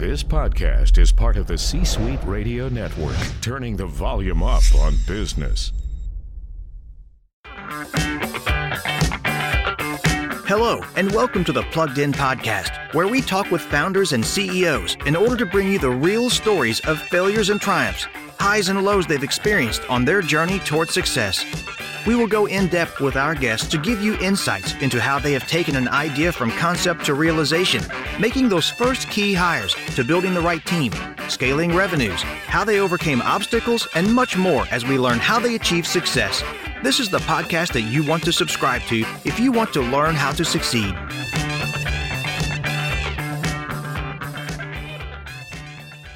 This podcast is part of the C Suite Radio Network, turning the volume up on business. Hello, and welcome to the Plugged In Podcast, where we talk with founders and CEOs in order to bring you the real stories of failures and triumphs, highs and lows they've experienced on their journey toward success. We will go in depth with our guests to give you insights into how they have taken an idea from concept to realization, making those first key hires to building the right team, scaling revenues, how they overcame obstacles, and much more as we learn how they achieve success. This is the podcast that you want to subscribe to if you want to learn how to succeed.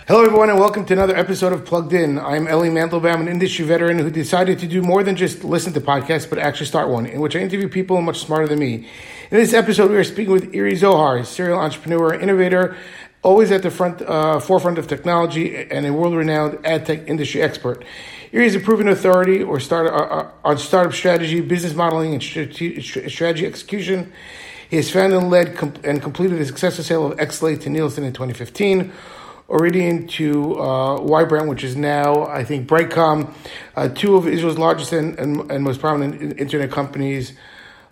Hello, everyone, and welcome to another episode of Plugged In. I'm Ellie Mandelbaum, an industry veteran who decided to do more than just listen to podcasts, but actually start one, in which I interview people much smarter than me. In this episode, we are speaking with Iri Zohar, serial entrepreneur, innovator, always at the front uh, forefront of technology, and a world-renowned ad tech industry expert. Iri is a proven authority or start, uh, uh, on startup strategy, business modeling, and strategy execution. He has founded and led com- and completed the successful sale of eXelate to Nielsen in 2015 Iridian to uh, which is now, I think, Brightcom, uh, two of Israel's largest and, and, and most prominent internet companies.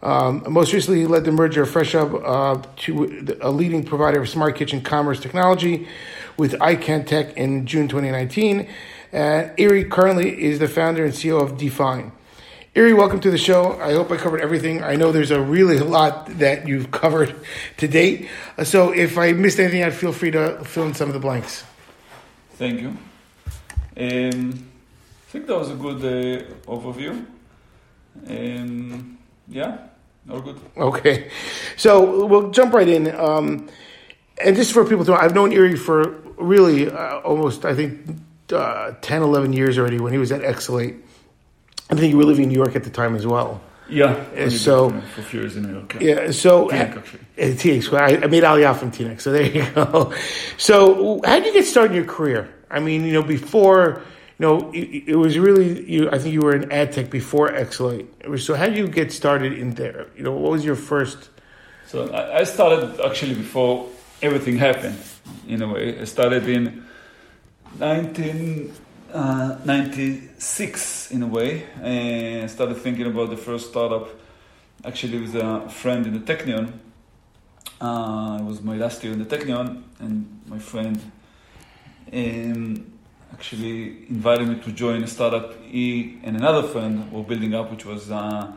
Um, most recently, he led the merger of FreshHub uh, to a leading provider of smart kitchen commerce technology with iCan Tech in June 2019. Uh, Iri currently is the founder and CEO of Define. Iri, welcome to the show. I hope I covered everything. I know there's a really a lot that you've covered to date. Uh, so if I missed anything, I'd feel free to fill in some of the blanks. Thank you. Um, I think that was a good uh, overview. Um, yeah, all good. Okay. So we'll jump right in. Um, and just for people to know, I've known Iri for really uh, almost, I think, uh, 10, 11 years already when he was at eXelate I think you were living in New York at the time as well. Yeah. So for a few years in New York. Yeah. yeah so Teaneck, uh, actually. Uh, Teaneck, I, I made Aliyah from Teaneck. So there you go. So how did you get started in your career? I mean, you know, before you know, it, it was really you. I think you were in ad tech before eXelate. So how did you get started in there? You know, what was your first? So I, I started actually before everything happened. In a way, I started in 19 uh, 96 in a way and started thinking about the first startup actually with a friend in the Technion. Uh, it was my last year in the Technion and my friend um, actually invited me to join a startup he and another friend were building up which was uh,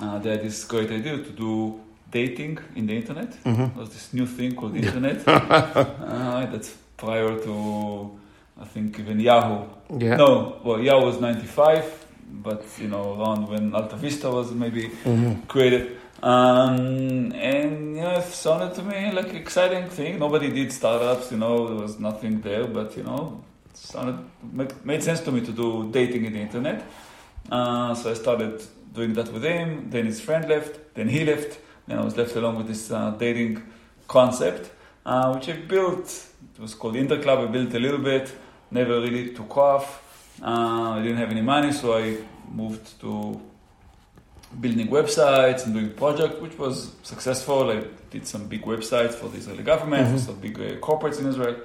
uh, they had this great idea to do dating in the internet. Mm-hmm. It was this new thing called internet. uh, that's prior to I think even Yahoo. Yeah. No, well, Yahoo was 95, but you know, around when Alta Vista was maybe mm-hmm. created. Um, and you know, it sounded to me like exciting thing. Nobody did startups, you know, there was nothing there, but you know, it sounded made, made sense to me to do dating in the internet. Uh, so I started doing that with him. Then his friend left. Then he left. Then I was left along with this uh, dating concept, uh, which I built. It was called Interclub. I built a little bit never really took off. Uh, I didn't have any money, so I moved to building websites and doing project, which was successful. I did some big websites for the Israeli government, mm-hmm. for some big uh, corporates in Israel.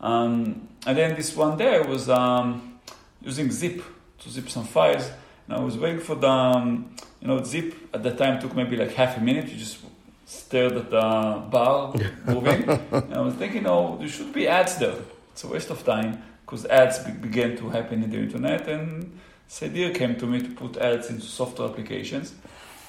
Um, and then this one day I was um, using Zip to zip some files. And I was waiting for the, um, you know, Zip at that time took maybe like half a minute. You just stared at the bar moving. and I was thinking, oh, there should be ads there. It's a waste of time because ads be- began to happen in the internet, and this idea came to me to put ads into software applications.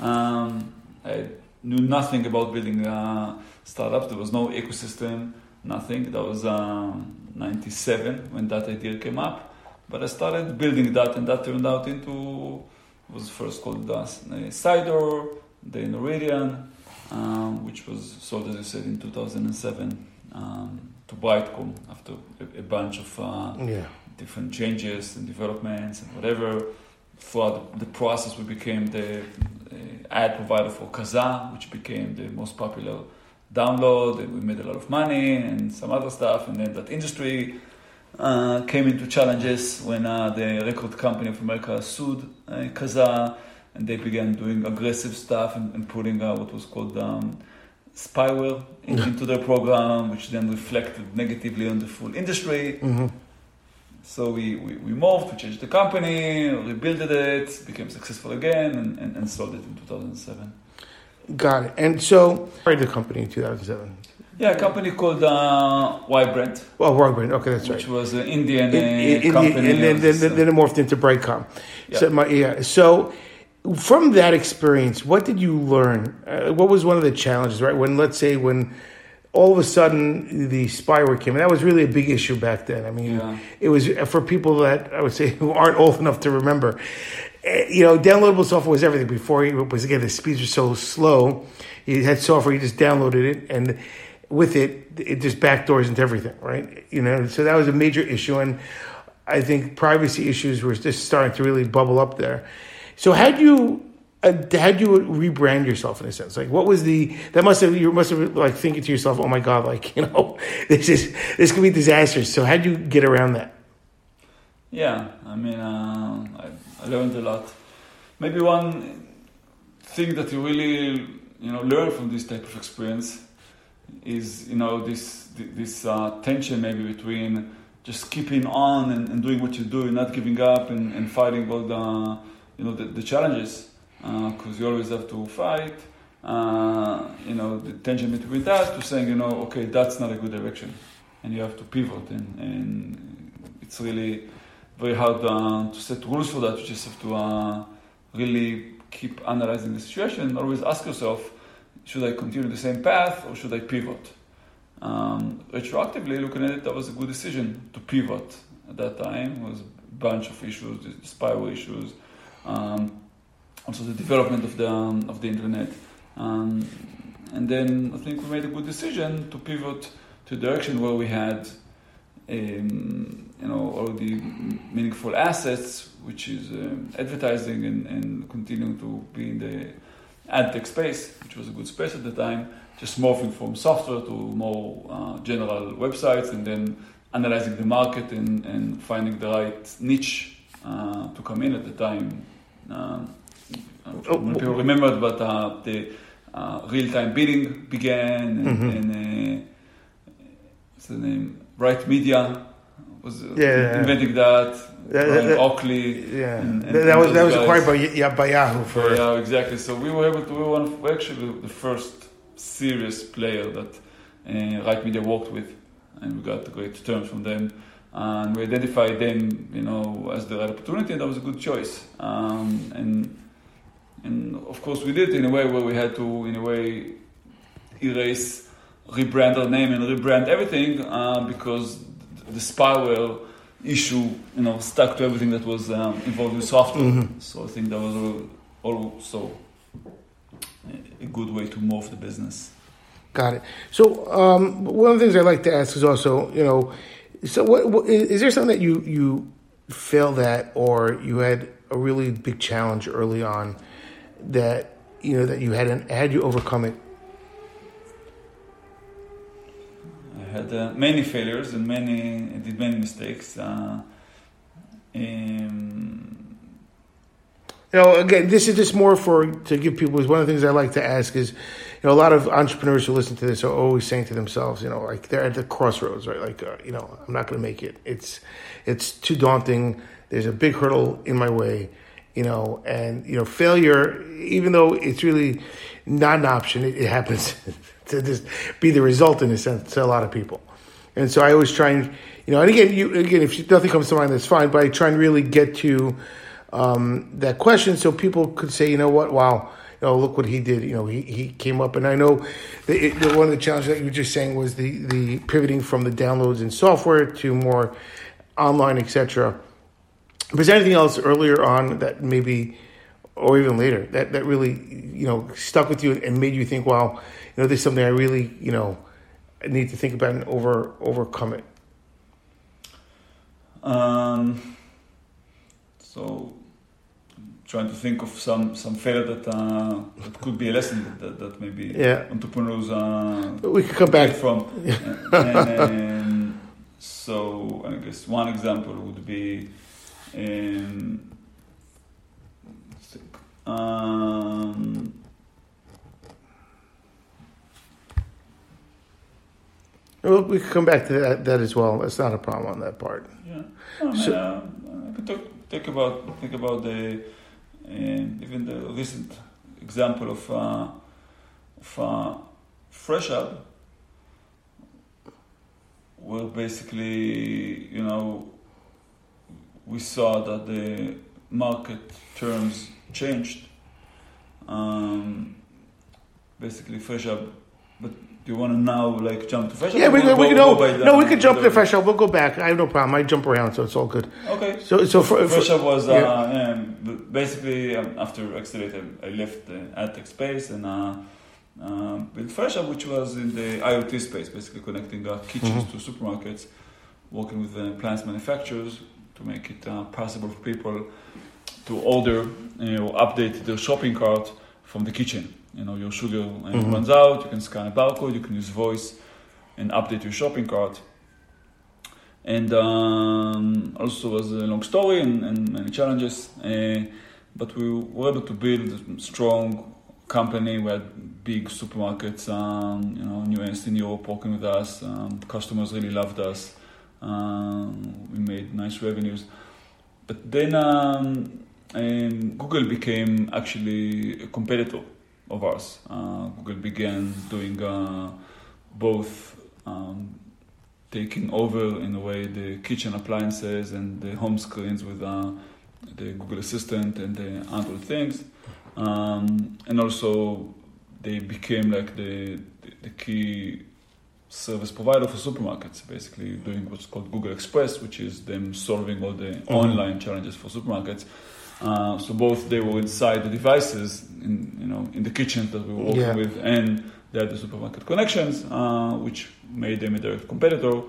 Um, I knew nothing about building a startup. There was no ecosystem, nothing. That was um, 97 when that idea came up. But I started building that, and that turned out into was first called uh, Sidor, then Iridian, um, which was sold, as I said, in 2007. Um, to Brightcom after a, a bunch of uh, yeah. different changes and developments and whatever. Throughout the, the process, we became the uh, ad provider for Kazaa, which became the most popular download, and we made a lot of money and some other stuff. And then that industry uh, came into challenges when uh, the record company of America sued uh, Kazaa, and they began doing aggressive stuff and, and putting uh, what was called um, spyware in, into their program, which then reflected negatively on the full industry. Mm-hmm. So we, we, we moved, we changed the company, rebuilt it, became successful again, and, and, and sold it in 2007. Got it. And so, started the company in 2007. Yeah, a company called uh, Vibrant, Well, Rugbrand. Okay, that's right. which was an Indian uh, In- in- in company. and then, It then, uh, then it morphed into Brightcom. Yeah. So, my, yeah. So, from that experience, what did you learn? Uh, what was one of the challenges, right? When, let's say, when all of a sudden the spyware came, and that was really a big issue back then. I mean, Yeah. it was for people that I would say who aren't old enough to remember. eh, You know, downloadable software was everything. Before it was again the speeds were so slow. You had software, you just downloaded it, and with it, it just backdoors into everything, right? You know, so that was a major issue, and I think privacy issues were just starting to really bubble up there. So, had you uh, had you rebrand yourself in a sense? Like, what was the that must have you must have like thinking to yourself, oh my god, like you know, this is this could be disastrous. So, how would you get around that? Yeah, I mean, uh, I, I learned a lot. Maybe one thing that you really, you know, learn from this type of experience is, you know, this this uh, tension maybe between just keeping on and, and doing what you do, and not giving up, and, and fighting all the, you know, the, the challenges, because you always have to fight. Uh, you know, the tension between that to saying, you know, okay, that's not a good direction, and you have to pivot, and, and it's really very hard uh, to set rules for that. You just have to uh, really keep analyzing the situation and always ask yourself, should I continue the same path or should I pivot? Um, retroactively looking at it, that was a good decision to pivot at that time. It was a bunch of issues, the spyware issues, um, also the development of the, um, of the internet. Um, and then I think we made a good decision to pivot to a direction where we had um, you know, all the meaningful assets, which is um, advertising and, and continuing to be in the ad tech space, which was a good space at the time, just morphing from software to more uh, general websites and then analyzing the market and, and finding the right niche uh, to come in at the time. Um, I'm sure Oh, people remembered, but uh, the uh, real-time bidding began and, Mhm. and uh, what's the name? Right Media was uh, Yeah, inventing that. That- that- Oakley. Yeah, and- and- that, was that was guys. acquired by, yeah, by Yahoo for Yeah, exactly. So we were able to. We were one of, we're actually the first serious player that uh, Right Media worked with, and we got great terms from them. And we identified them, you know, as the right opportunity, and that was a good choice. Um, and and of course, we did it in a way where we had to, in a way, erase, rebrand our name and rebrand everything uh, because the spyware issue, you know, stuck to everything that was um, involved with software. Mhm. So I think that was also a good way to move the business. Got it. So um, one of the things I like to ask is also, you know, so what, what is there something that you you failed at or you had a really big challenge early on that you know that you hadn't had you overcome it? I had uh, many failures and many did many mistakes. Uh, um, You know, again, this is just more for to give people. Is One of the things I like to ask is, you know, a lot of entrepreneurs who listen to this are always saying to themselves, you know, like they're at the crossroads, right? Like, uh, you know, I'm not going to make it. It's it's too daunting. There's a big hurdle in my way, you know, and you know, failure, even though it's really not an option, it, it happens to just be the result in a sense to a lot of people. And so I always try and, you know, and again, you again, if nothing comes to mind, that's fine. But I try and really get to um, that question so people could say, you know what, wow, you know, look what he did. You know, he, he came up, and I know that it, that one of the challenges that you were just saying was the the pivoting from the downloads and software to more online, etc. Was there anything else earlier on that maybe, or even later, that that really you know stuck with you and made you think, wow, you know, this is something I really you know need to think about and over overcome it. um, so trying to think of some some failure that uh, that could be a lesson that, that, that maybe Yeah. entrepreneurs uh, we could come back. from. and, so I guess one example would be um, think, um, Well, we can come back to that, that as well. That's not a problem on that part. Yeah. I mean, So- uh, but talk, think about think about the uh, even the recent example of uh, of uh, FreshHub, where basically you know we saw that the market terms changed. Um, basically, FreshHub, but do you want to now like jump to Fresh? Yeah, or we, we can go no, no, we can jump to FreshHub. We'll go back. I have no problem. I jump around, so it's all good. Okay. So, so for, for FreshHub was uh, yeah. yeah, b- basically um, after eXelate, I, I left the ad tech space and uh, uh, built FreshHub, which was in the IoT space, basically connecting uh, kitchens to supermarkets, working with uh, appliance manufacturers to make it uh, possible for people to order you know, update their shopping cart from the kitchen. You know, your sugar uh, Mhm. runs out, you can scan a barcode, you can use voice and update your shopping cart. And um, also was a long story and, and many challenges, uh, but we were able to build a strong company. We had big supermarkets, um, you know, New in Europe working with us. Um, customers really loved us. Um, we made nice revenues. But then um, um, Google became actually a competitor of ours. Uh, Google began doing uh, both um, taking over in a way the kitchen appliances and the home screens with uh, the Google Assistant and the Android things, um, and also they became like the, the, the key service provider for supermarkets, basically doing what's called Google Express, which is them solving all the online challenges for supermarkets. Uh, so both they were inside the devices, in you know, in the kitchen that we were working Yeah. with, and they had the supermarket connections, uh, which made them a direct competitor.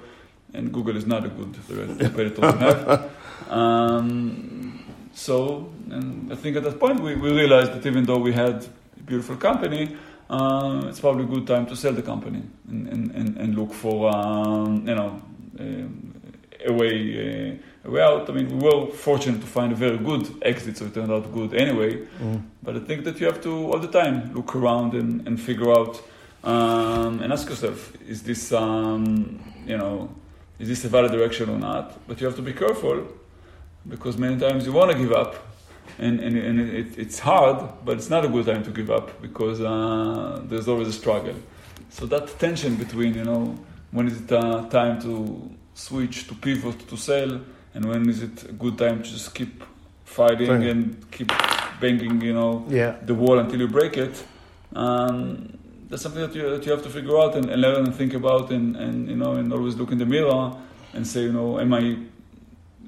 And Google is not a good direct competitor to have. Um, so, and I think at that point we, we realized that even though we had a beautiful company, uh, it's probably a good time to sell the company and, and, and, and look for um, you know um, a way uh, way out. I mean, we were fortunate to find a very good exit, so it turned out good anyway. Mm. But I think that you have to all the time look around and, and figure out um, and ask yourself: Is this um, you know is this a valid direction or not? But you have to be careful because many times you want to give up. And, and, and it, it's hard, but it's not a good time to give up because uh, there's always a struggle. So that tension between, you know, when is it uh, time to switch, to pivot, to sell, and when is it a good time to just keep fighting and keep banging, you know, Yeah. the wall until you break it. Um, that's something that you, that you have to figure out and, and learn and think about and, and you know and always look in the mirror and say you know am I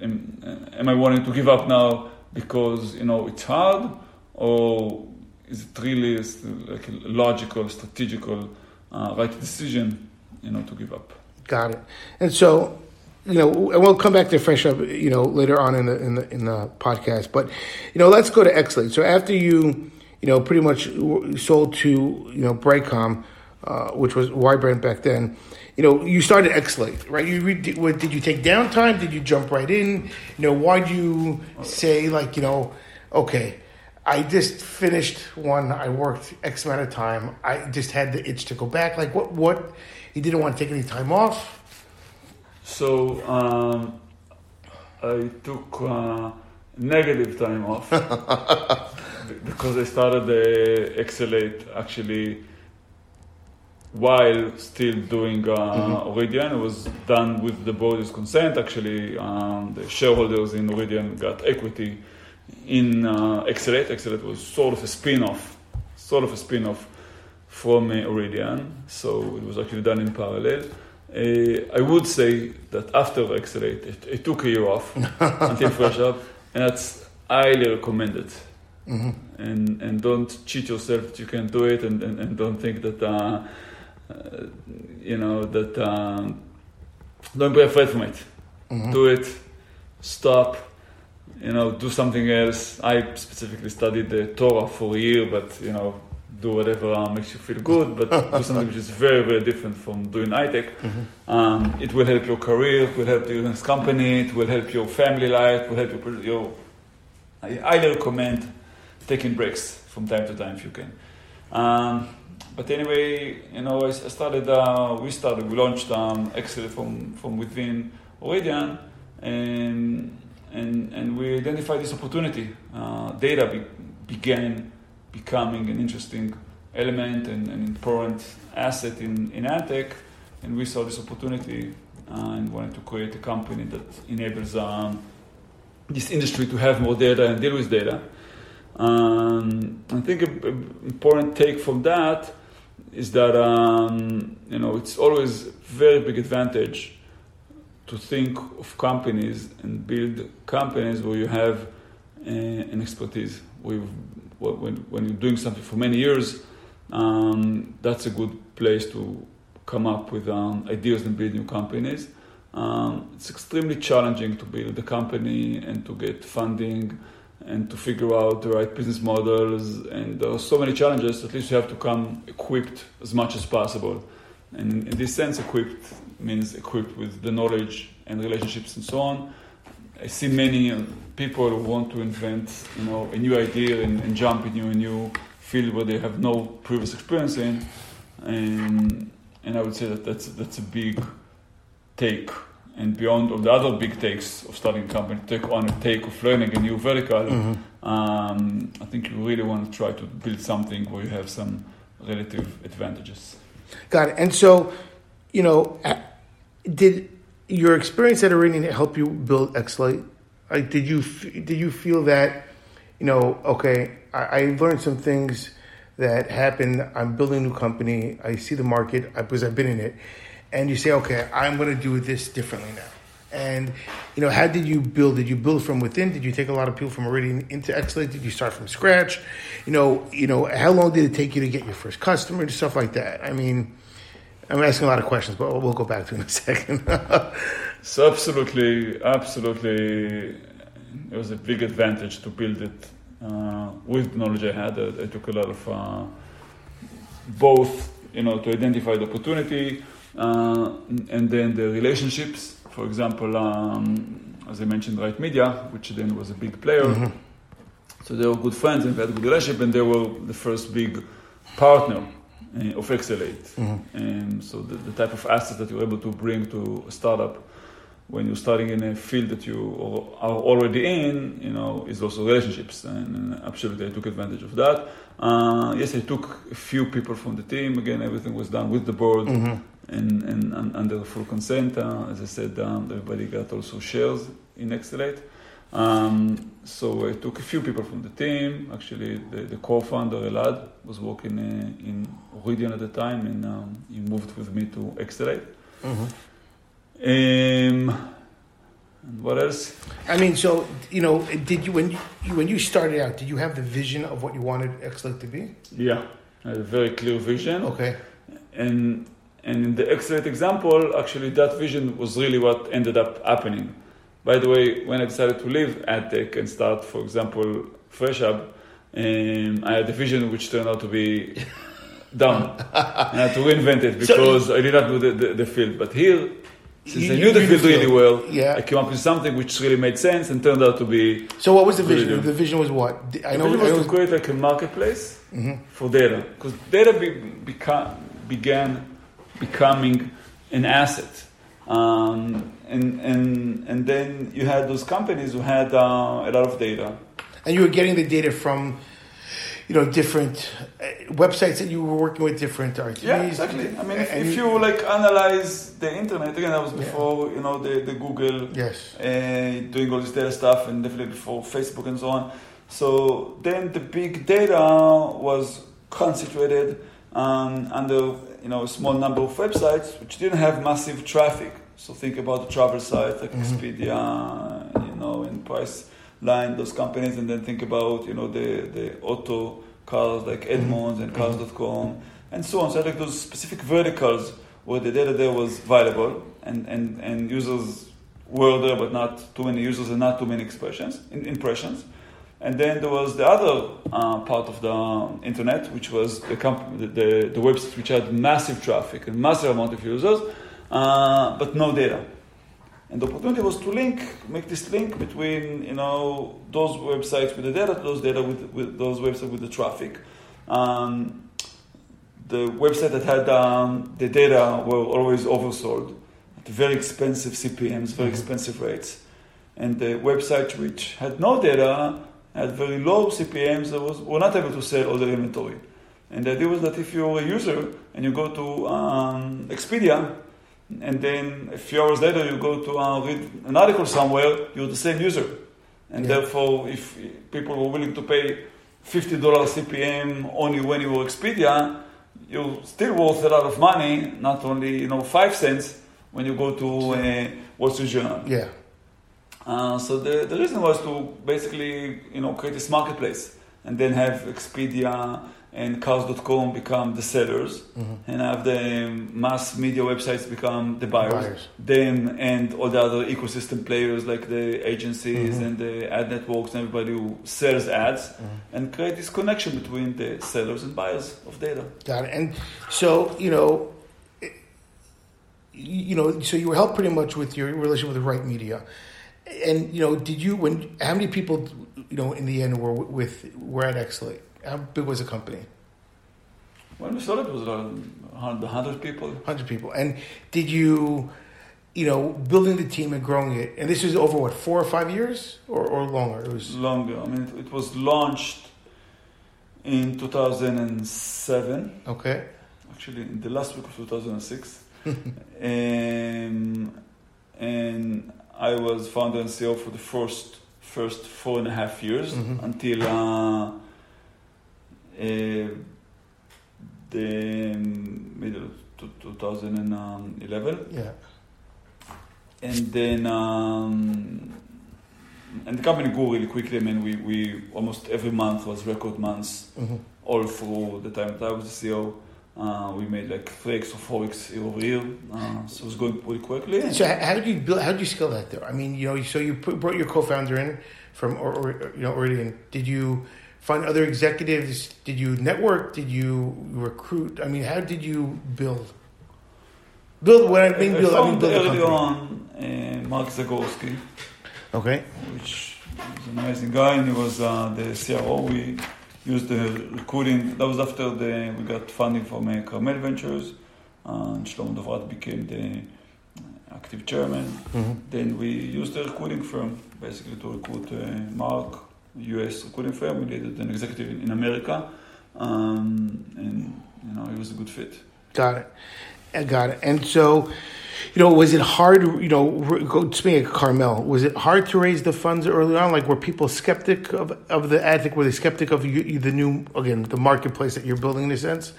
am, am I wanting to give up now because you know it's hard or is it really like a logical strategical uh, right decision you know to give up Got it. And so, you know, and we'll come back to FreshHub, you know, later on in the in the in the podcast. But you know, let's go to eXelate. So after you, you know, pretty much sold to you know Brightcom, uh, which was Ybrant back then. You know, you started eXelate, right? You did, what, did you take downtime? Did you jump right in? You know, why do you say like you know, okay, I just finished one. I worked X amount of time. I just had the itch to go back. Like what? What? You didn't want to take any time off. So um, I took uh, negative time off because I started the eXelate actually while still doing uh, Oridian. It was done with the board's consent. Actually, um, the shareholders in Oridian got equity in uh, eXelate. eXelate was sort of a spin-off, sort of a spin-off from uh, Oridian. So it was actually done in parallel. Uh, I would say that after eXelate, it, it took a year off until FreshHub, and that's highly recommended. And and don't cheat yourself that you can do it, and, and, and don't think that uh, uh, you know that um, don't be afraid from it. Do it. Stop. You know, do something else. I specifically studied the Torah for a year, but you know, do whatever uh, makes you feel good. But do something which is very, very different from doing iTech. Um, it will help your career. It will help your next company. It will help your family life. It will help your. your I highly recommend taking breaks from time to time if you can. Um, but anyway, you know, I, I started. Uh, we started. We launched um, Excel from from within Oridian, and and and we identified this opportunity. Uh, data be, began becoming an interesting element and an important asset in in AdTech, and we saw this opportunity uh, and wanted to create a company that enables um, this industry to have more data and deal with data. Um, I think an important take from that is that um, you know it's always very big advantage to think of companies and build companies where you have uh, an expertise. When, when you're doing something for many years, um, that's a good place to come up with um, ideas and build new companies. Um, it's extremely challenging to build a company and to get funding and to figure out the right business models. And there are so many challenges. At least you have to come equipped as much as possible. And in this sense, equipped means equipped with the knowledge and relationships and so on. I see many uh, people who want to invent, you know, a new idea and, and jump into a new field where they have no previous experience in, and and I would say that that's that's a big take and beyond all the other big takes of starting a company, take on a take of learning a new vertical, mm-hmm. um, I think you really want to try to build something where you have some relative advantages. Got it. And so, you know, did your experience at Iridium help you build eXelate? Like, did you did you feel that, you know, okay, I, I learned some things that happened. I'm building a new company. I see the market because I've been in it and you say, okay, I'm going to do this differently now. And you know, how did you build? Did you build from within? Did you take a lot of people from Iridium into eXelate? Did you start from scratch? You know, you know, how long did it take you to get your first customer and stuff like that? I mean, I'm asking a lot of questions, but we'll go back to it in a second. so absolutely, absolutely, it was a big advantage to build it uh, with the knowledge I had. I, I took a lot of uh, both, you know, to identify the opportunity uh, and then the relationships, for example, um, as I mentioned, Right Media, which then was a big player. Mm-hmm. So they were good friends and we had a good relationship, and they were the first big partner of eXelate. Mm-hmm. And so the, the, type of assets that you're able to bring to a startup when you're starting in a field that you are already in, you know, is also relationships. And, and absolutely, I took advantage of that. Uh, yes, I took a few people from the team. Again, everything was done with the board. Mm-hmm and, and, and under full consent. Uh, as I said, um, everybody got also shares in eXelate. Um, so I took a few people from the team. Actually, the, the co-founder Elad was working uh, in Oridian at the time, and um, he moved with me to eXelate. Mm-hmm. Um, and what else? I mean, so you know, did you when you when you started out, did you have the vision of what you wanted eXelate to be? Yeah, I had a very clear vision. Okay. And and in the eXelate example, actually, that vision was really what ended up happening. By the way, when I decided to leave AdTech and start, for example, FreshHub, um, I had a vision which turned out to be done. and I had to reinvent it because so, I did not know the, the, the, field. But here, since you, I knew the field really well, yeah. I came up with something which really made sense and turned out to be. So, what was the vision? The vision was what? I know, the vision was to create like a marketplace mm-hmm. for data. Because data be, beca- began becoming an asset. Um, and, and, and then you had those companies who had uh, a lot of data. And you were getting the data from, you know, different uh, websites that you were working with, different RTVs. Yeah, exactly. I mean, if, if you like analyze the internet, again, that was before, yeah. you know, the, the Google. Yes. Uh, doing all this data stuff and definitely before Facebook and so on. So then the big data was concentrated um, under you know, a small number of websites which didn't have massive traffic. So think about the travel sites like mm-hmm. Expedia, you know, and Priceline, those companies, and then think about, you know, the, the auto cars like mm-hmm. Edmunds and mm-hmm. Cars.com and so on. So like those specific verticals where the data there was valuable and, and, and users were there, but not too many users and not too many expressions, impressions. And then there was the other uh, part of the internet, which was the, comp- the, the, the, websites which had massive traffic and massive amount of users, uh, but no data. And the opportunity was to link, make this link between you know those websites with the data, those data with, with those websites with the traffic. Um, the website that had um, the data were always oversold at very expensive CPMs, very expensive rates. And the website which had no data had very low CPMs that was, were not able to sell all their inventory. And the idea was that if you're a user and you go to um, Expedia, and then a few hours later you go to uh, read an article somewhere, you're the same user. And Yeah. therefore, if people were willing to pay $50 CPM only when you were Expedia, you're still worth a lot of money, not only you know five cents when you go to uh, Wall Street Journal. Yeah. Uh, so the, the reason was to basically you know create this marketplace and then have Expedia and Cars.com become the sellers mm-hmm. and have the mass media websites become the buyers. Buyers. Them and all the other ecosystem players like the agencies mm-hmm. and the ad networks and everybody who sells ads mm-hmm. and create this connection between the sellers and buyers of data. Got it. And so, you know, it- you know, so you were helped pretty much with your relationship with the right media. And, you know, did you, when, how many people, you know, in the end were with, were at eXelate? How big was the company? When we started, it was around 100 people. 100 people. And did you, you know, building the team and growing it, and this was over what, four or five years or, or longer? It was, longer. I mean, it, it was launched in 2007, okay. actually in the last week of 2006. um, and I was founder and CEO for the first first four and a half years Mhm. until uh, uh, the middle of two- 2011 Yeah. and then um, and the company grew really quickly. I mean, we, we almost every month was record months hmm all through the time that I was the CEO. Uh, we made like three x or four x year over year, uh, so it was going pretty quickly. So how did you build? How did you scale that there? I mean, you know, so you put, brought your co-founder in from, or, or you know, Iridian. Did you find other executives? Did you network? Did you recruit? I mean, how did you build? Build when I mean build, I mean found build early on uh, Mark Zagorski, Okay. which is an amazing guy, and he was uh, the CRO. We used the recruiting. That was after the we got funding from uh, Carmel Ventures, uh, and Shlomo Dovrat became the active chairman. hmm Then we used the recruiting firm basically to recruit uh, Mark, US recruiting firm. We needed an executive in, in America, um, and you know he was a good fit. Got it. I got it. And so, you know, was it hard? You know, go speaking of Carmel, was it hard to raise the funds early on? Like, were people skeptic of of the tech? Were they skeptic of you, the new again the marketplace that you're building in a sense?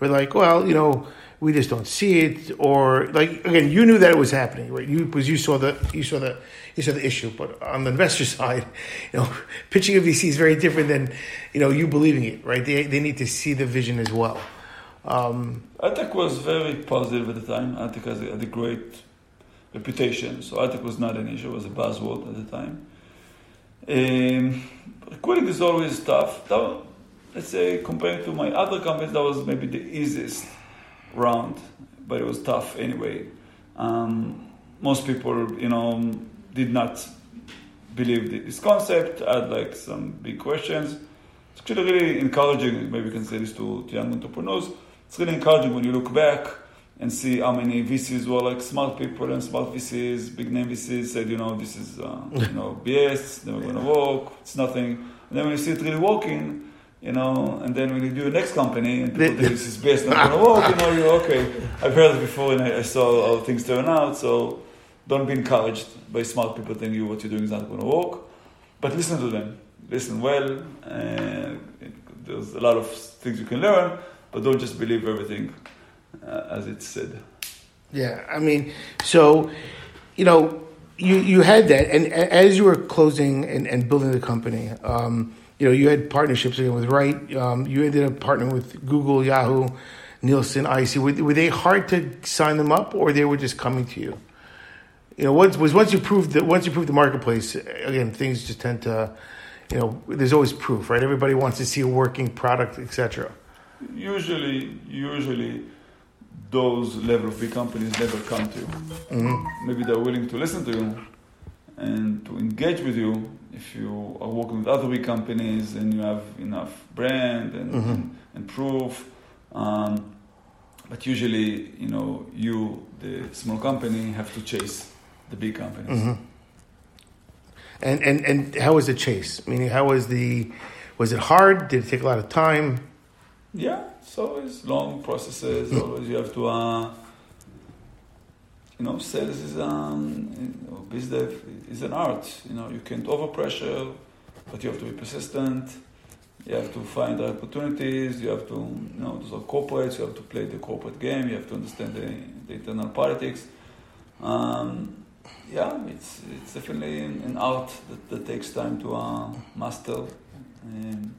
Were like, well, you know, we just don't see it, or like again, you knew that it was happening, right? You because you saw the you saw the you saw the issue, but on the investor side, you know, pitching a VC is very different than you know you believing it, right? They they need to see the vision as well. Um, Ad tech was very positive at the time. Ad tech has a, had a great reputation, so Ad tech was not an issue; it was a buzzword at the time. Um, recruiting is always tough. That, let's say compared to my other companies, that was maybe the easiest round, but it was tough anyway. Um, most people, you know, did not believe this concept. Had like some big questions. It's actually really encouraging. Maybe you can say this to young entrepreneurs. It's really encouraging when you look back and see how many VCs were like smart people and smart VCs, big name VCs said, you know, this is uh, you know BS, never gonna work, it's nothing. And then when you see it really working, you know, and then when you do your next company and people think this is BS, not gonna work, you know, you're okay. I've heard it before and I, I saw how things turn out. So don't be encouraged by smart people telling you what you're doing is not gonna work, but listen to them. Listen well. Uh, there's a lot of things you can learn, but don't just believe everything uh, as it's said. Yeah, I mean, so you know, you you had that, and as you were closing and, and building the company, um, you know, you had partnerships again with Right. Um, you ended up partnering with Google, Yahoo, Nielsen, IC. Were, were they hard to sign them up, or they were just coming to you? You know, once was once you proved that once you proved the marketplace, again, things just tend to, you know, there's always proof, right? Everybody wants to see a working product, etc. Usually, usually, those level of big companies never come to you. Maybe they're willing to listen to you and to engage with you if you are working with other big companies and you have enough brand and, and, proof. Um, but usually, you know, you, the small company, have to chase the big companies. Mm-hmm. And and and how was the chase? Meaning, how was the was it hard? Did it take a lot of time? Yeah, so it's long processes. Always you have to, uh, you know, sales is um, know, is an art. You know, you can't overpressure, but you have to be persistent. You have to find the opportunities. You have to, you know, those are corporates. You have to play the corporate game. You have to understand the, the internal politics. Um, yeah, it's it's definitely an, an art that, that takes time to uh, master. And,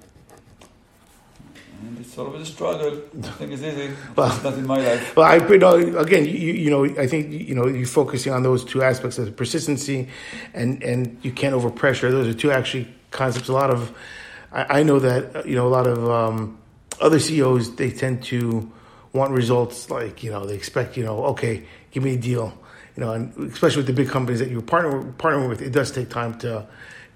and it's always a struggle. I think it's easy. Well- it's not in my life. Well, I you know again, you, you know, I think you know you're focusing on those two aspects of persistency, and and you can't overpressure. Those are two actually concepts. A lot of, I, I know that you know a lot of um, other CEOs they tend to want results like you know they expect you know okay, give me a deal, you know, and especially with the big companies that you're partner partnering with, it does take time to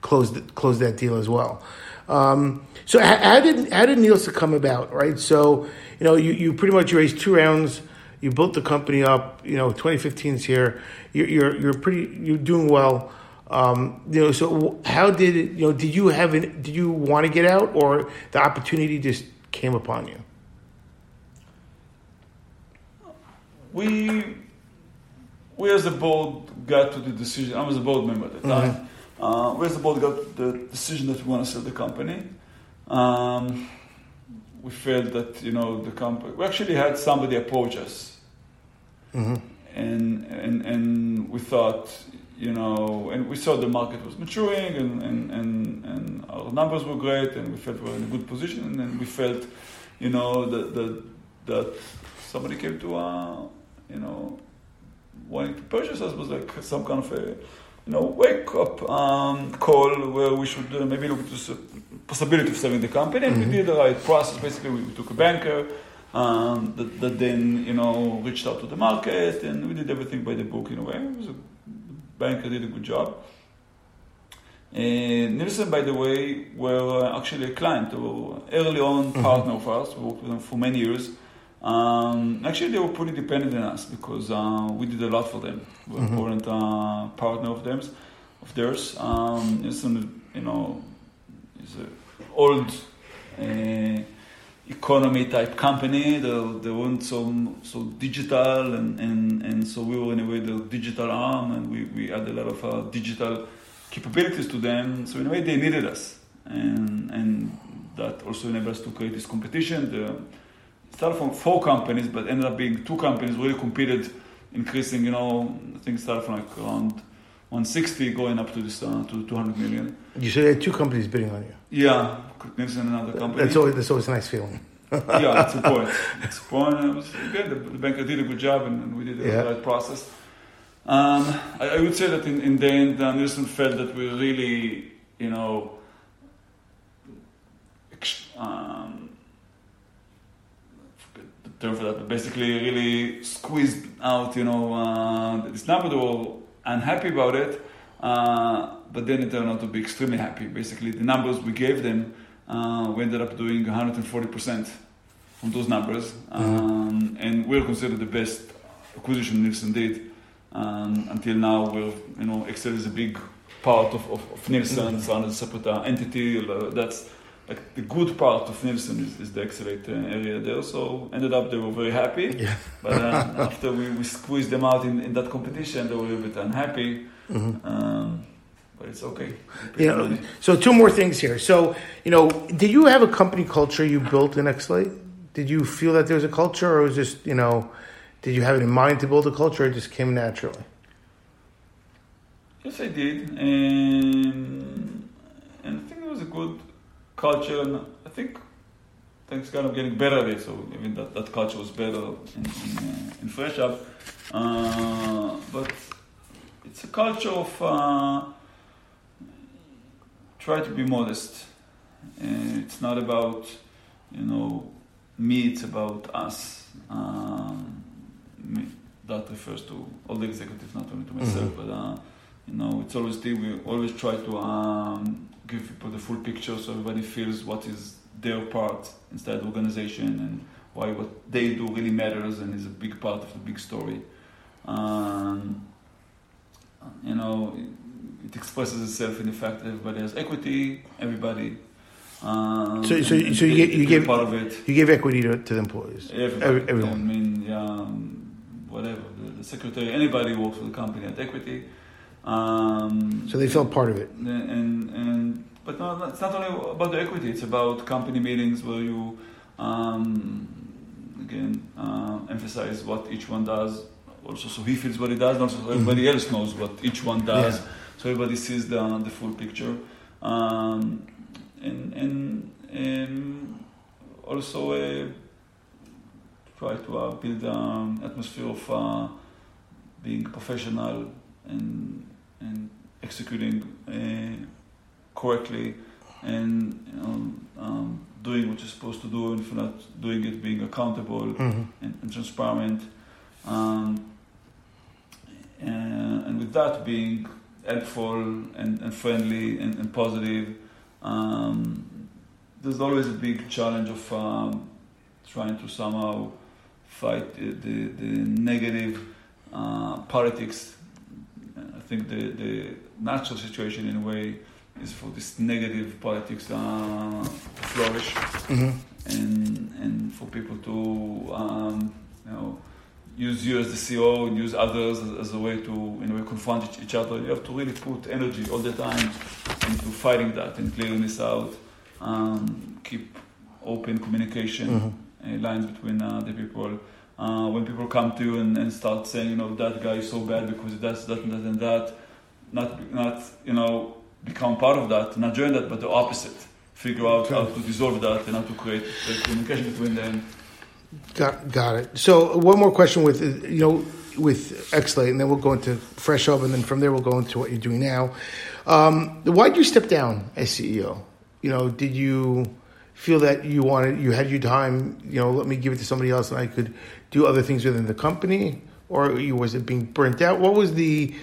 close the, close that deal as well. Um, so how, did how did Nielsen come about, right? So you know you, you pretty much raised two rounds. You built the company up. You know, 2015 is here. You're you're, you're pretty you're doing well. Um, you know, so how did it? You know, did you have an, did you want to get out, or the opportunity just came upon you? we we as a board got to the decision. I was a board member at the time. Uh, we as a board got the decision that we want to sell the company. Um, we felt that you know the company. We actually had somebody approach us, and and and we thought you know, and we saw the market was maturing, and and and, and our numbers were great, and we felt we were in a good position, and then we felt, you know, that that that somebody came to uh, you know wanting to purchase us was like some kind of a you know wake up um, call where we should uh, maybe look at the possibility of selling the company. And we did the right process. Basically, we took a banker um, that, that then you know reached out to the market, and we did everything by the book in a way. It was a, the banker did a good job. And Nielsen, by the way, were uh, actually a client or early on partner of ours. We worked with them for many years. Um, actually, they were pretty dependent on us because uh, we did a lot for them. We were an important uh, partner of theirs. Of theirs, um, Nielsen, you know, is an old uh, economy type company. They, they weren't so so digital, and, and, and so we were in a way the digital arm, and we, we had a lot of uh, digital capabilities to them. So in a way, they needed us, and and that also enabled us to create this competition. The, started from four companies, but ended up being two companies really competed, increasing. You know, I think started from like around 160, going up to this uh, to 200 million. You said you had two companies bidding on you. Yeah, Nielsen and another company. That's always that's always a nice feeling. yeah, that's the point. That's the point. It was good. The, the banker did a good job, and, and we did the Yeah. right process. Um, I, I would say that in, in the end, uh, Nielsen felt that we really, you know, um, term for that, but basically really squeezed out, you know, uh, this number. They were unhappy about it, uh, but then it turned out to be extremely happy. Basically, the numbers we gave them, uh, we ended up doing 140% from those numbers, um, and we're considered the best acquisition Nielsen did. Um, until now, we're, you know, Excel is a big part of, of, of Nielsen, it's under a separate entity. That's like the good part of Nielsen is, is the eXelate uh, area there. So ended up they were very happy. Yeah. But uh, after we, we squeezed them out in, in that competition, they were a little bit unhappy. Um, but it's okay. You know, so two more things here. So, you know, did you have a company culture you built in eXelate? Did you feel that there was a culture, or was just you know, did you have it in mind to build a culture, or it just came naturally? Yes, I did, and and I think it was a good culture, and I think things kind of getting better at it. So even that, that culture was better in in, uh, in FreshHub, uh, but it's a culture of uh, try to be modest. Uh, it's not about you know me; it's about us. Um, me, that refers to all the executives, not only to myself, but. Uh, you know, it's always the, we always try to um, give people the full picture so everybody feels what is their part inside the organization and why what they do really matters and is a big part of the big story. Um, you know, it, it expresses itself in the fact that everybody has equity, everybody. Um, So- so- and so you you give- part of it. You gave equity to, to the employees. Everybody. Every- I mean, um, whatever. The, the secretary, anybody who works for the company had equity. Um, So they felt part of it. and and but no, it's not only about the equity. It's about company meetings where you um, again uh, emphasize what each one does. Also, so he feels what he does, and also so everybody else knows what each one does. Yeah. So everybody sees the the full picture. Um, and and and also uh, try to uh, build an atmosphere of uh, being professional and and executing uh, correctly and you know, um, doing what you're supposed to do and if you're not doing it being accountable Mhm. and, and transparent um, and, and with that being helpful and, and friendly and, and positive um, there's always a big challenge of um, trying to somehow fight the, the, the negative uh, politics think the, the natural situation in a way is for this negative politics uh, to flourish Mhm. and and for people to um, you know use you as the CEO and use others as, as a way to in a way confront each, other. You have to really put energy all the time into fighting that and clearing this out. Um, keep open communication Mhm. uh, lines between uh, the people. Uh, when people come to you and, and start saying, you know, that guy is so bad because he does that and that and that, not not you know become part of that, not join that, but the opposite. Figure out how to dissolve that and how to create the communication between them. Got got it. So one more question with you know with eXelate, and then we'll go into FreshHub, and then from there we'll go into what you're doing now. Um, why did you step down as CEO? You know, did you feel that you wanted you had your time? You know, let me give it to somebody else, and I could do other things within the company, or you, was it being burnt out? What was the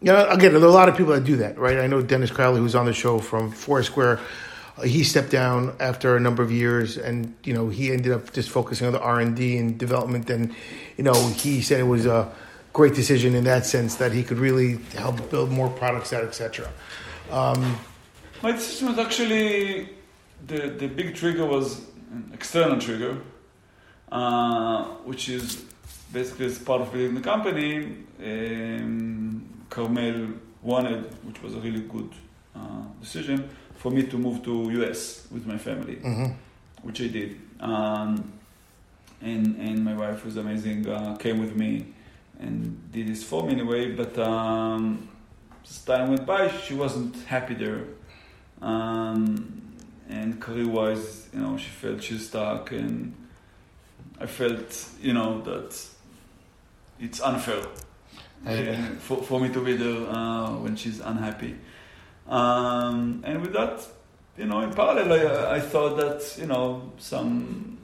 you know, again, there are a lot of people that do that, right? I know Dennis Crowley, who's on the show from Foursquare, uh, he stepped down after a number of years, and you know, he ended up just focusing on the R and development. And you know, he said it was a great decision in that sense that he could really help build more products out, etc. Um, My decision was actually the the big trigger was an external trigger, uh, which is basically as part of building the company. Um, Carmel wanted, which was a really good uh, decision, for me to move to US with my family, mhm. which I did. Um, and and my wife was amazing, uh, came with me and did this for me anyway. But um, as time went by, she wasn't happy there. Um, and career-wise, you know, she felt she's stuck, and I felt, you know, that it's unfair for, for me to be there uh, when she's unhappy. Um, and with that, you know, in parallel, I, I thought that, you know, some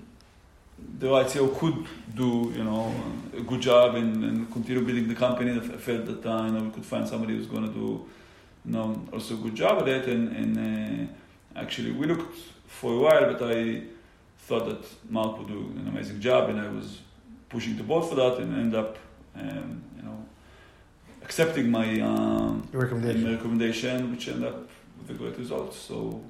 the right CEO could do, you know, a good job and, and continue building the company. I felt that, uh, you know, we could find somebody who's going to do, you know, also a good job at it. And, and uh, actually, we looked for a while, but I thought that Mark would do an amazing job, and I was pushing the board for that, and end up, um, you know, accepting my um, recommendation. recommendation, which ended up with a great result. So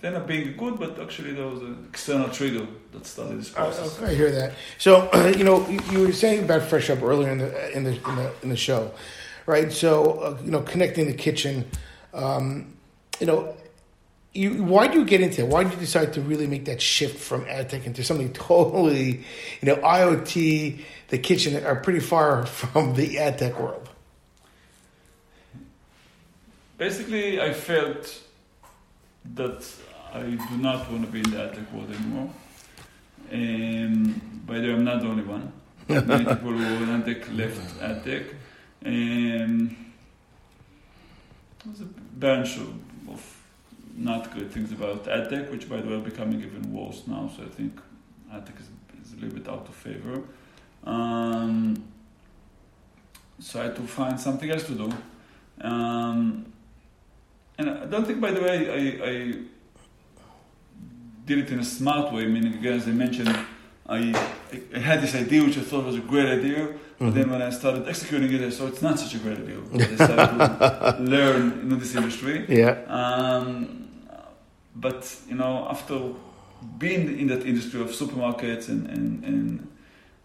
it ended up being good, but actually there was an external trigger that started this I, process. I hear that. So you know, you, you were saying about FreshHub earlier in the in the in the, in the show, right? So uh, you know, connecting the kitchen. Um, you know, you why do you get into it? Why did you decide to really make that shift from ad tech into something totally, you know, IoT, the kitchen are pretty far from the ad tech world. Basically, I felt that I do not want to be in the ad tech world anymore. Um, by the way, I'm not the only one. Many people who were in ad tech left ad tech. Um, there's a bunch of not good things about ad tech, which by the way are becoming even worse now. So I think ad tech is, is a little bit out of favor. Um, so I had to find something else to do. Um, and I don't think, by the way, I, I did it in a smart way. Meaning, again, as I mentioned, I, I had this idea which I thought was a great idea, but then when I started executing it, I saw it's not such a great idea. I decided to learn in this industry. Yeah. Um, but you know, after being in that industry of supermarkets and and, and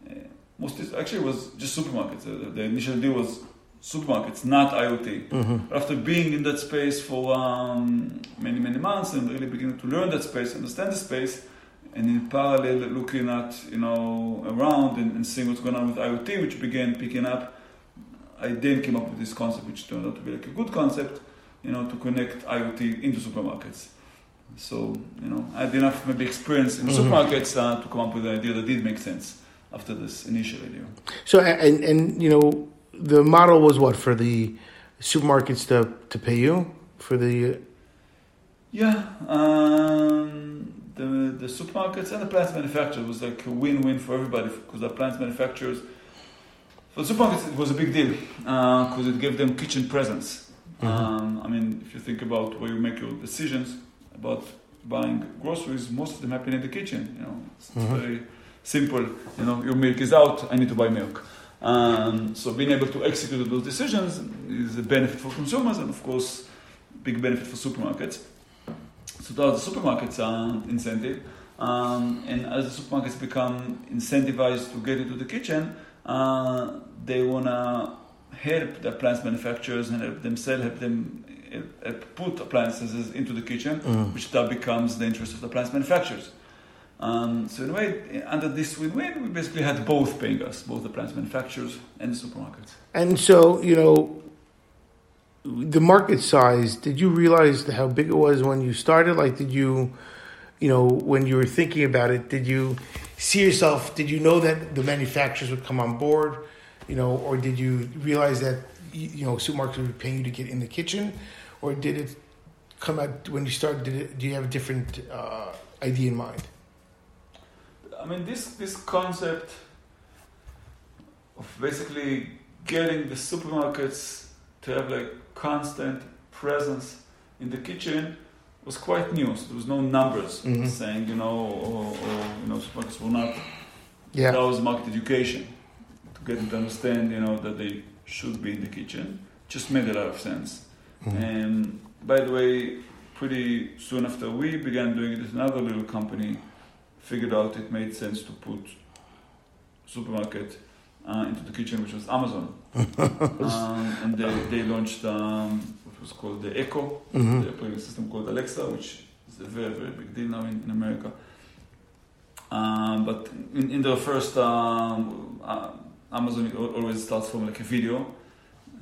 uh, most actually it was just supermarkets. The, the initial deal was supermarkets, not IoT. Mm-hmm. After being in that space for um, many many months and really beginning to learn that space, understand the space, and in parallel looking at you know around and, and seeing what's going on with IoT, which began picking up. I then came up with this concept, which turned out to be like a good concept, you know, to connect IoT into supermarkets. So, you know, I had enough maybe experience in Mhm. supermarkets uh, to come up with an idea that did make sense after this initial idea. So and and you know the model was what for the supermarkets to to pay you for the Yeah, um, the the supermarkets and the plants manufacturers was like a win-win for everybody because the plants manufacturers. For the supermarkets, it was a big deal because it gave them kitchen presence. Um, I mean, if you think about where you make your decisions about buying groceries, most of them happen in the kitchen. You know, it's, Mhm. very simple. You know, your milk is out. I need to buy milk. Um, so being able to execute those decisions is a benefit for consumers, and of course, big benefit for supermarkets. So that was the supermarkets uh, incentive. Um, and as the supermarkets become incentivized to get into the kitchen, uh, they want to help the appliance manufacturers and help them sell, help them put appliances into the kitchen, Mhm. which that becomes the interest of the appliance manufacturers. Um, so in a way, under this win-win, we basically had both paying us, both the appliance manufacturers and the supermarkets. and so you know the market size. Did you realize how big it was when you started? Like, did you you know when you were thinking about it? Did you see yourself? Did you know that the manufacturers would come on board? You know, or did you realize that you you know supermarkets would be paying you to get in the kitchen, or did it come out when you started? Did it, do you have a different uh, idea in mind? I mean, this this concept of basically getting the supermarkets to have like constant presence in the kitchen was quite new. So there was no numbers Mhm. saying, you know, or, or you know, supermarkets were not. Yeah. That was market education to get them to understand, you know, that they should be in the kitchen. Just made a lot of sense. Mhm. And by the way, pretty soon after we began doing it, another little company figured out it made sense to put supermarket uh, into the kitchen, which was Amazon. um, and they, they launched um, what was called the Echo, Mhm. the operating system called Alexa, which is a very, very big deal now in, in America. Um, but in, in the first, um, uh, Amazon al- always starts from like a video,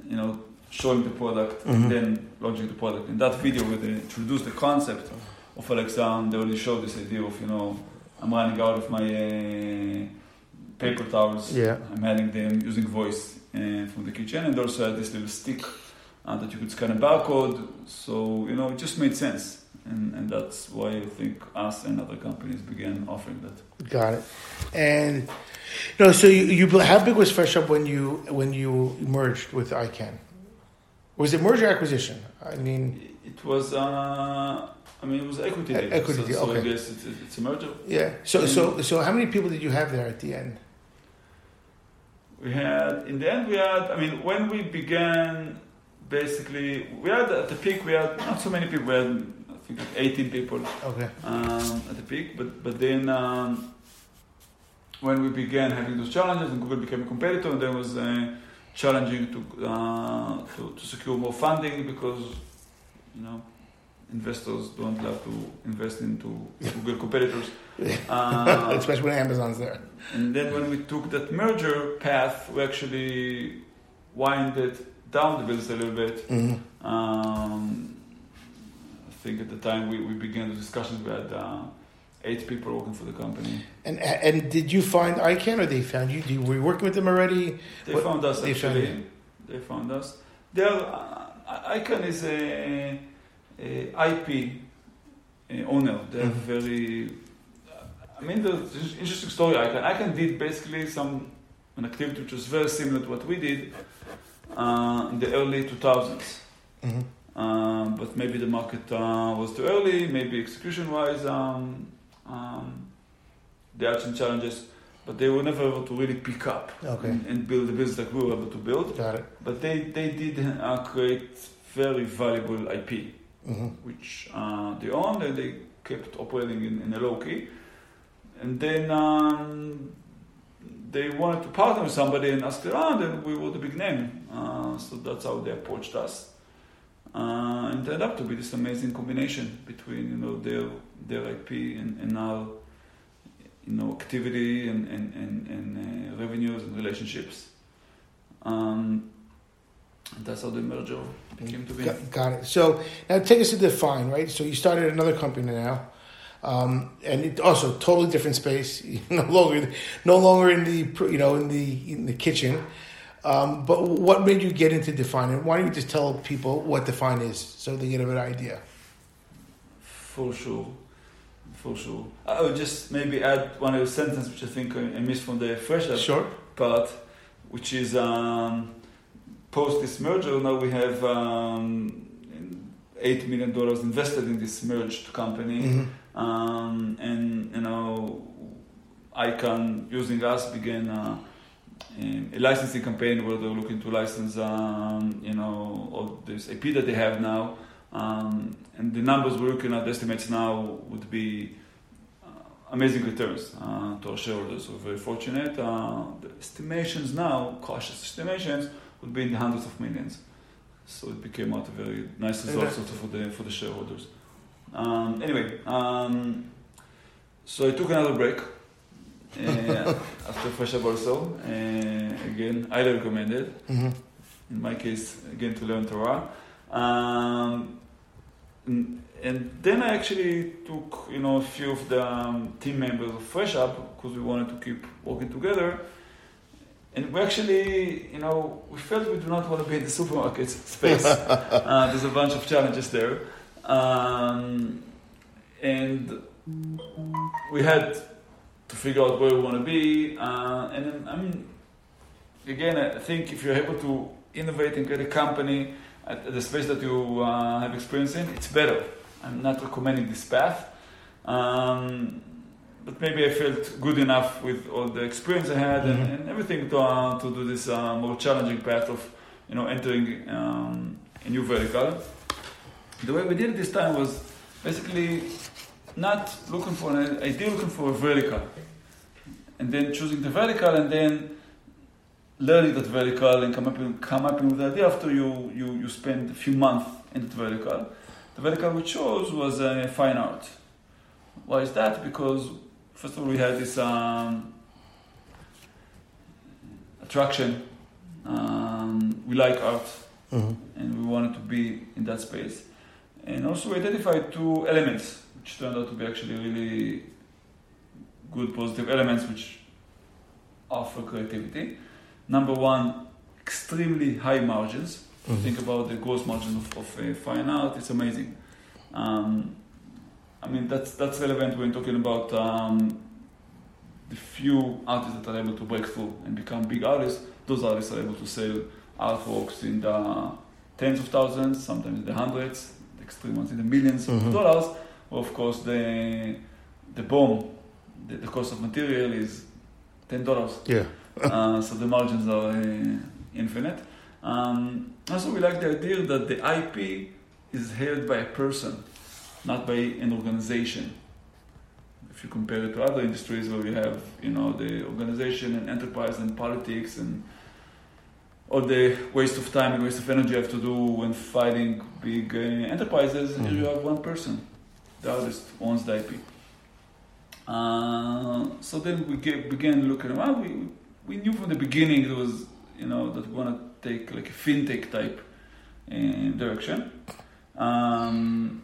you know, showing the product Mhm. and then launching the product. In that video, where they introduced the concept of Alexa, they already showed this idea of, you know, I'm running out of my uh, paper towels. Yeah. I'm adding them using voice uh, from the kitchen, and also had this little stick uh, that you could scan a barcode. So you know, it just made sense, and and that's why I think us and other companies began offering that. Got it. And no, so you, you how big was FreshHub when you when you merged with ICANN? Was it merger acquisition? I mean, It was, uh, I mean, it was equity. Deal. equity so, deal, so I okay. guess it's, it's a merger. yeah. So so so how many people did you have there at the end? We had, in the end, we had, I mean, when we began, basically, we had at the peak, we had not so many people, we had, I think, 18 people Okay. um, at the peak, but, but then um, when we began having those challenges and Google became a competitor, and then was uh, challenging to, uh, to, to secure more funding because, you know, investors don't love to invest into Google competitors. Uh, Especially when Amazon's there. and then when we took that merger path, we actually winded down the business a little bit. Mhm. Um, I think at the time we, we began the discussions, we had uh, eight people working for the company. And and did you find ICANN or they found you? You were you working with them already? They What- found us they found actually. you? They found us. They're, uh, Icon is a, a IP uh, owner. They're Mhm. very. I mean, the interesting story. Icon. Icon did basically some an activity which was very similar to what we did uh, in the early 2000s. Mhm. Um, but maybe the market uh, was too early. Maybe execution-wise, um, um, they had some challenges, but they were never able to really pick up Okay. and, and build the business like we were able to build. Got it. But they, they did uh, create very valuable IP, hmm which uh, they owned and they kept operating in, in a low key. And then um, they wanted to partner with somebody and asked around, and we were the big name. Uh, so that's how they approached us. Uh, and ended up to be this amazing combination between you know their their IP and, and our you know activity and and, and, and uh, revenues and relationships. Um, that's how the merger became to be. Got, got it. So now take us to define, right? So you started another company now, um, and it also totally different space. no longer, no longer in the you know in the in the kitchen. Um, but what made you get into Define? And why don't you just tell people what Define is so they get a better idea? For sure. For sure. I would just maybe add one other sentence which I think I missed from the fresh Sure. part, which is um, post this merger, now we have um, $8 million invested in this merged company. hmm Um, and, you know, ICANN using us began uh, um, a licensing campaign where they're looking to license, um, you know, all this IP that they have now. Um, and the numbers we're looking at, estimates now, would be uh, amazing returns uh, to our shareholders. We're very fortunate. Uh, the estimations now, cautious estimations, would be in the hundreds of millions. So it became out a very nice result also for the for the shareholders. Um, anyway, um, so I took another break after FreshHub also. Uh, again, highly recommended. hmm In my case, again to learn Torah. Um, and, and then I actually took you know a few of the um, team members of FreshHub because we wanted to keep working together. And we actually, you know, we felt we do not want to be in the supermarket space. uh, there's a bunch of challenges there. Um, and we had to figure out where we want to be. Uh, and then, I mean, again, I think if you're able to innovate and create a company at, at the space that you uh, have experience in, it's better. I'm not recommending this path. Um, but maybe I felt good enough with all the experience I had and, Mhm. and everything to, uh, to do this uh, more challenging path of, you know, entering um, a new vertical. The way we did it this time was basically not looking for an idea, looking for a vertical, and then choosing the vertical, and then learning that vertical and come up with, come up with the idea after you, you, you spend a few months in that vertical. The vertical we chose was uh, fine art. Why is that? Because first of all, we had this um, attraction. Um, we like art, hmm and we wanted to be in that space. And also, we identified two elements, which turned out to be actually really good, positive elements, which offer creativity. Number one, extremely high margins. Mhm. Think about the gross margin of, of uh, fine art; it's amazing. Um, I mean, that's that's relevant when talking about um, the few artists that are able to break through and become big artists. Those artists are able to sell artworks in the tens of thousands, sometimes in the hundreds, extreme ones in the 1000000s Mhm. of dollars. Of course, the the bomb, the, the cost of material is ten dollars. Yeah. uh, so the margins are uh, infinite. Um, also, we like the idea that the IP is held by a person, not by an organization. If you compare it to other industries where you have, you know, the organization and enterprise and politics and all the waste of time and waste of energy you have to do when fighting big uh, enterprises, here you have one person. The artist owns the IP. Uh, so then we get, began looking around. We, we knew from the beginning it was, you know, that we want to take like a fintech type uh, direction. Um,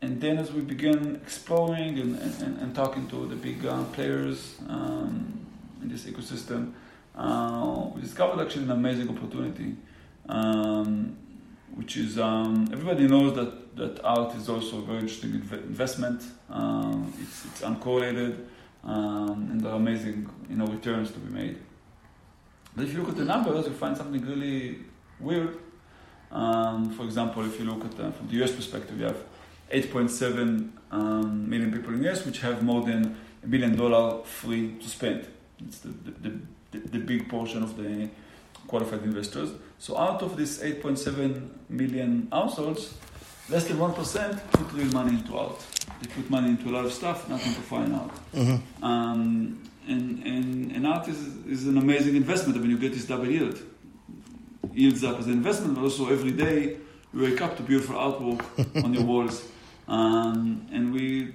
and then as we began exploring and, and, and talking to the big uh, players um, in this ecosystem, uh, we discovered actually an amazing opportunity, um, which is um, everybody knows that, that art is also a very interesting inv- investment. Um, it's, it's uncorrelated, um, and there are amazing you know returns to be made. But if you look at the numbers, you find something really weird. Um, for example, if you look at uh, from the US perspective, you have 8.7 um, million people in the US, which have more than a billion dollar free to spend. It's the, the, the, the big portion of the qualified investors. So out of this 8.7 million households, less than 1% put real money into art. They put money into a lot of stuff, nothing to find out. Mm-hmm. Um, and, and, and art is, is an amazing investment. I mean, you get this double yield. Yields up as an investment, but also every day you wake up to beautiful artwork on your walls. Um, and we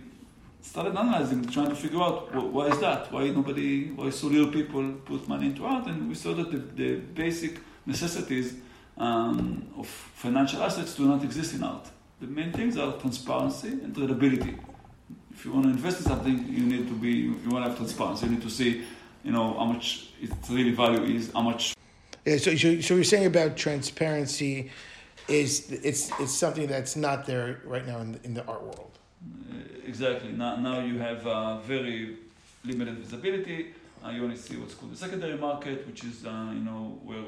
started analyzing, trying to figure out why is that? Why nobody, why so little people put money into art? And we saw that the, the basic necessities um, of financial assets do not exist in art. The main things are transparency and tradability. If you want to invest in something, you need to be, you want to have transparency. You need to see, you know, how much its really value is, how much. Yeah, so, so, so you're saying about transparency is it's it's something that's not there right now in the, in the art world. Uh, exactly. Now, now you have uh, very limited visibility. Uh, you only see what's called the secondary market, which is uh, you know where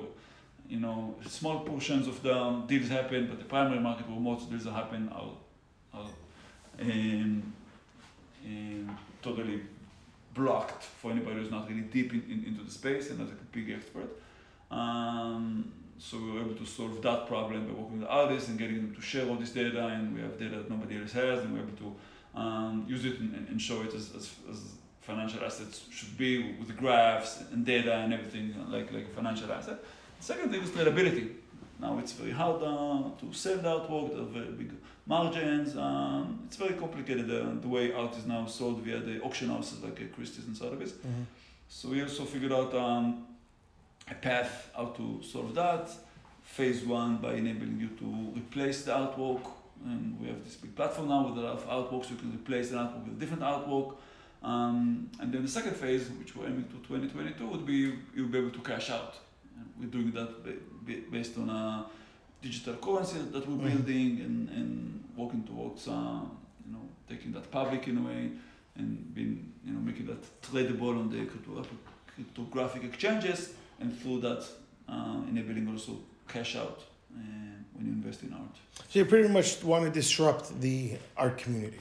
you know small portions of the deals happen, but the primary market where most deals happen are, are um, um, totally blocked for anybody who's not really deep in, in, into the space and not a big expert. Um, so we were able to solve that problem by working with artists and getting them to share all this data, and we have data that nobody else has, and we're able to um, use it and, and, show it as, as, as, financial assets should be with graphs and data and everything like, like a financial asset. The second thing is tradability. Now it's very hard uh, to sell the artwork, there are very big margins. Um, it's very complicated uh, the way art is now sold via the auction houses like uh, Christie's and Sotheby's. Mm-hmm. So we also figured out um, a path how to solve that. Phase one by enabling you to replace the artwork. And we have this big platform now with a lot of artworks. You can replace the artwork with a different artwork. Um, and then the second phase, which we're aiming to 2022, would be you'll be able to cash out. We're doing that based on a digital currency that we're building and, and working towards uh, you know taking that public in a way and being you know making that tradable on the cryptographic exchanges and through that uh, enabling also cash out uh, when you invest in art. So you pretty much want to disrupt the art community.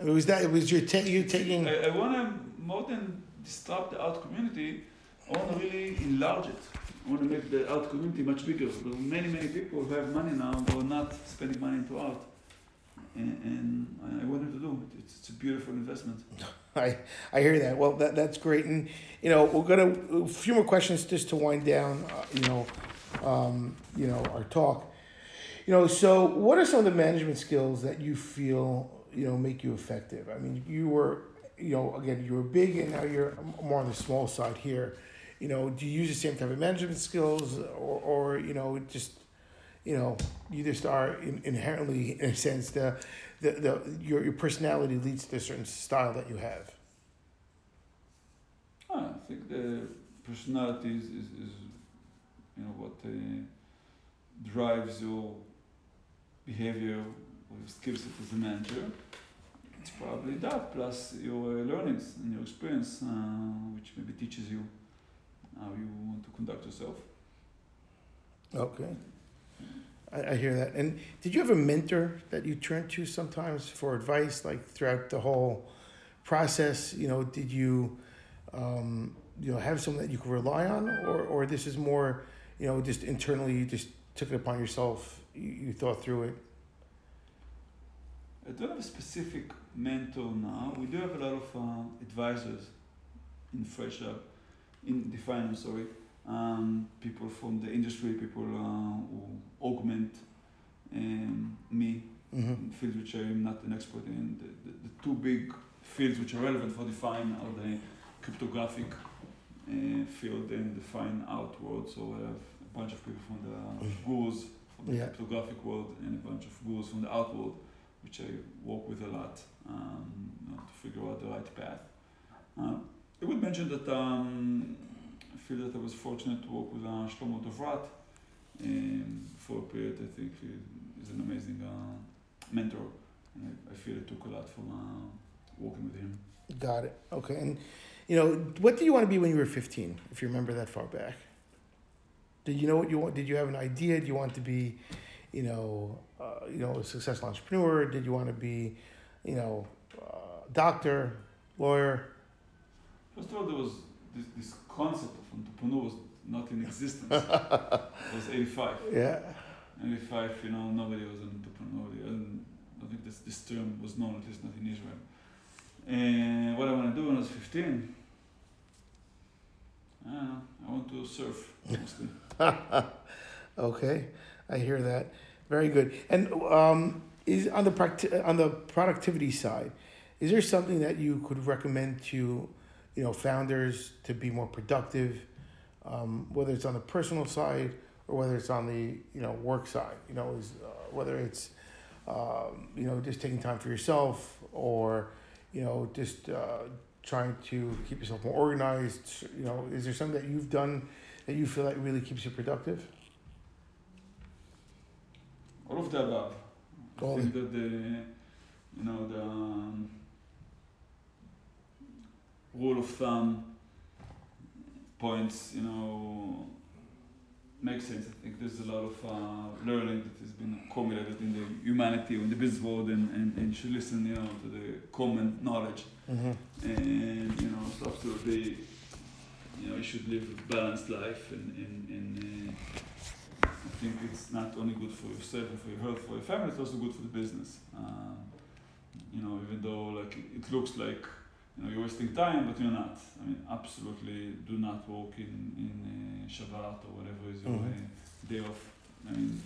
I mean, was that was your ta- you taking? I, I want to more than disrupt the art community. I want to really enlarge it. I want to make the art community much bigger. Are many many people who have money now who are not spending money into art and, and I wanted to do it. It's, it's a beautiful investment. I I hear that. Well, that that's great, and you know we're gonna a few more questions just to wind down. Uh, you know, um, you know our talk. You know, so what are some of the management skills that you feel you know make you effective? I mean, you were you know again you were big, and now you're more on the small side here. You know, do you use the same type of management skills, or or you know just you know, you just are in, inherently, in a sense, the, the, the your, your personality leads to a certain style that you have. Ah, I think the personality is, is, is you know, what uh, drives your behavior or your skill set as a manager. It's probably that, plus your learnings and your experience, uh, which maybe teaches you how you want to conduct yourself. Okay. I, I, hear that. And did you have a mentor that you turned to sometimes for advice, like throughout the whole process? You know, did you, um, you know, have someone that you could rely on, or or this is more, you know, just internally you just took it upon yourself, you, you thought through it. I don't have a specific mentor now. We do have a lot of uh, advisors in FreshHub, in the finance, sorry um, people from the industry, people uh, who augment um, me mm-hmm. in fields which I'm not an expert in. The, the, the, two big fields which are relevant for Define are the cryptographic uh, field and the fine art world. So I have a bunch of people from the mm-hmm. gurus from the yeah. cryptographic world and a bunch of gurus from the art world, which I work with a lot um, you know, to figure out the right path. Uh, I would mention that um, I feel that I was fortunate to work with uh, Shlomo Dovrat um, for a period. I think he's an amazing uh, mentor. And I, I, feel I took a lot from uh, working with him. Got it. Okay. And, you know, what did you want to be when you were 15, if you remember that far back? Did you know what you want? Did you have an idea? Did you want to be, you know, uh, you know, a successful entrepreneur? Did you want to be, you know, uh, doctor? lawyer. First of all, there was this, this concept of entrepreneur was not in existence. it was 85. Yeah. 85, you know, nobody was an entrepreneur. And I don't think this, this term was known, at least not in Israel. And what I want to do when I was 15, I, know, I want to surf mostly. okay, I hear that. Very good. And um, is on the practi- on the productivity side, is there something that you could recommend to, you know, founders to be more productive, um, whether it's on the personal side or whether it's on the you know work side? You know, is uh, whether it's um, you know just taking time for yourself or you know just uh, trying to keep yourself more organized. You know, is there something that you've done that you feel like really keeps you productive? All of the above. I All think that the, you know, the um, rule of thumb points, you know, makes sense. I think there's a lot of uh, learning that has been accumulated in the humanity, in the business world, and, and, and you should listen, you know, to the common knowledge. Mm-hmm. And, you know, so absolutely, you know, you should live a balanced life and, and, and uh, I think it's not only good for yourself and for your health, for your family, it's also good for the business. Um, you know, even though like it looks like you know you're wasting time, but you're not. I mean, absolutely, do not work in in uh, Shabbat or whatever is your Mhm. uh, day off. I mean,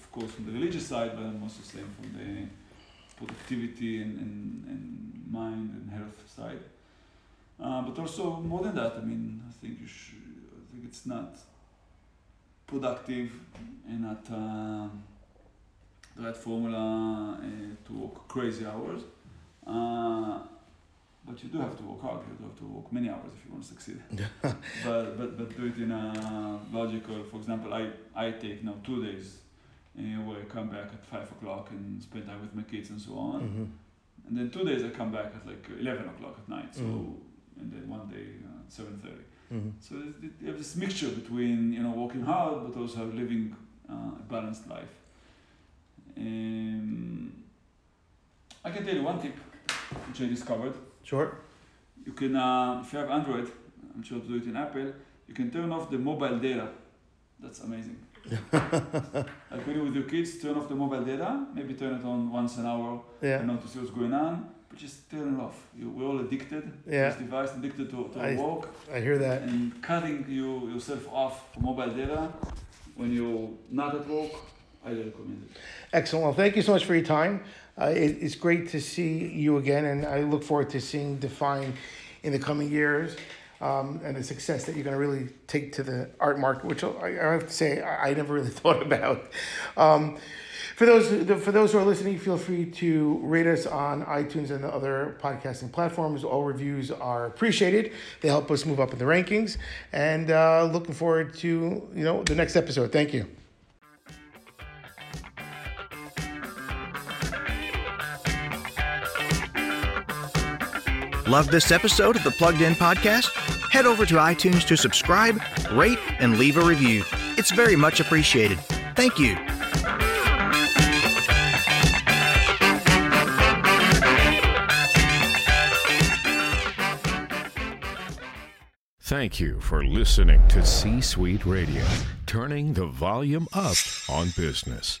of course, from the religious side, but I'm also saying from the productivity and, and, and mind and health side. Uh, but also more than that, I mean, I think you should. I think it's not productive and not um, the right formula uh, to work crazy hours. But you do have to work hard. You do have to work many hours if you want to succeed. but, but but do it in a logical. For example, I I take now two days uh, where I come back at five o'clock and spend time with my kids and so on. Mm-hmm. And then two days I come back at like eleven o'clock at night. So Mhm. and then one day uh, seven thirty. Mm-hmm. So you have this mixture between you know working hard but also living uh, a balanced life. Um, I can tell you one tip which I discovered. Sure. You can, uh, if you have Android, I'm sure to do it in Apple, you can turn off the mobile data. That's amazing. like when you're with your kids, turn off the mobile data. Maybe turn it on once an hour Yeah. you know, to see what's going on. But just turn it off. You, we're all addicted Yeah. to this device, addicted to, to I- work I hear that. and cutting you yourself off from mobile data when you're not at work, I recommend it. Excellent. Well, thank you so much for your time. Uh, it, it's great to see you again, and I look forward to seeing Define in the coming years um, and the success that you're going to really take to the art market, which I, I have to say I, I never really thought about. Um, for those for those who are listening, feel free to rate us on iTunes and the other podcasting platforms. All reviews are appreciated. They help us move up in the rankings. And uh, looking forward to you know the next episode. Thank you. Love this episode of the Plugged In Podcast? Head over to iTunes to subscribe, rate, and leave a review. It's very much appreciated. Thank you. Thank you for listening to C Suite Radio, turning the volume up on business.